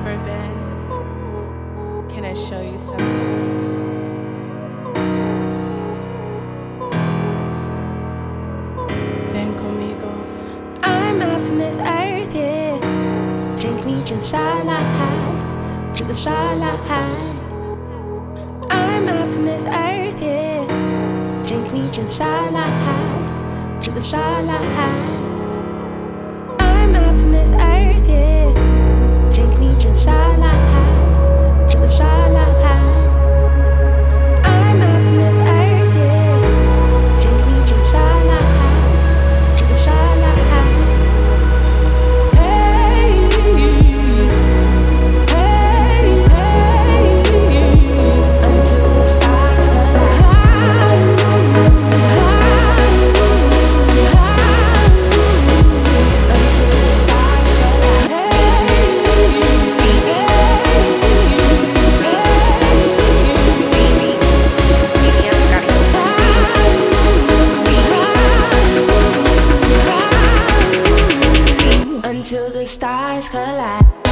ever been? Can I show you something? Ven conmigo. I'm not from this earth, yeah. Take me to the starlight, to the starlight. I'm not from this earth, yeah. Take me to the starlight, to the starlight. Starlight, Until the stars collide.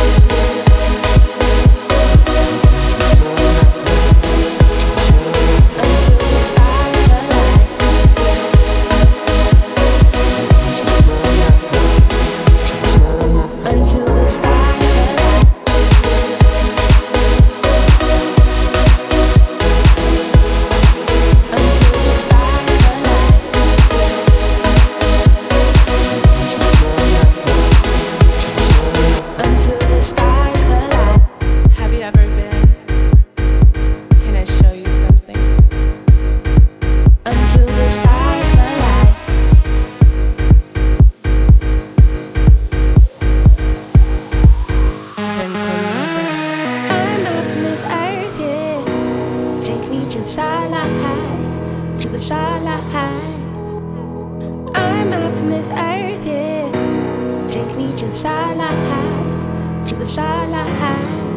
This earth. Take me to the starlight, to the starlight.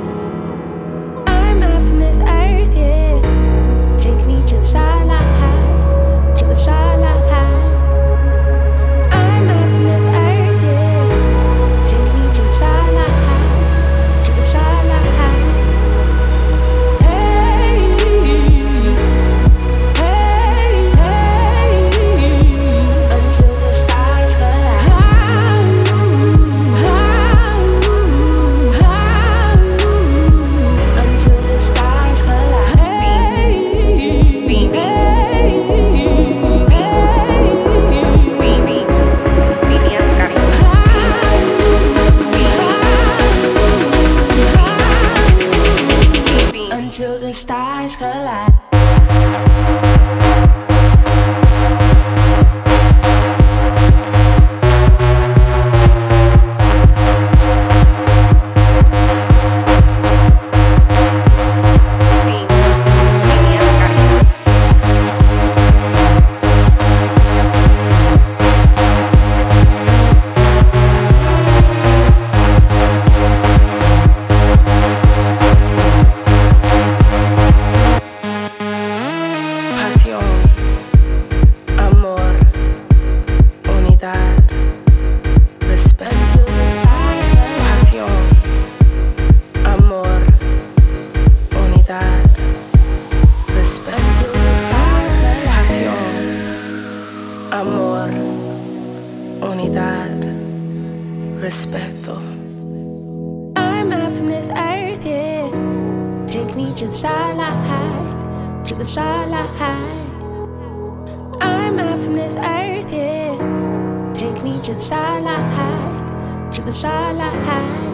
Unidad, respeto. I'm not from this earth, yeah. Take me to the starlight, to the starlight. I'm not from this earth, yeah. Take me to the starlight, to the starlight.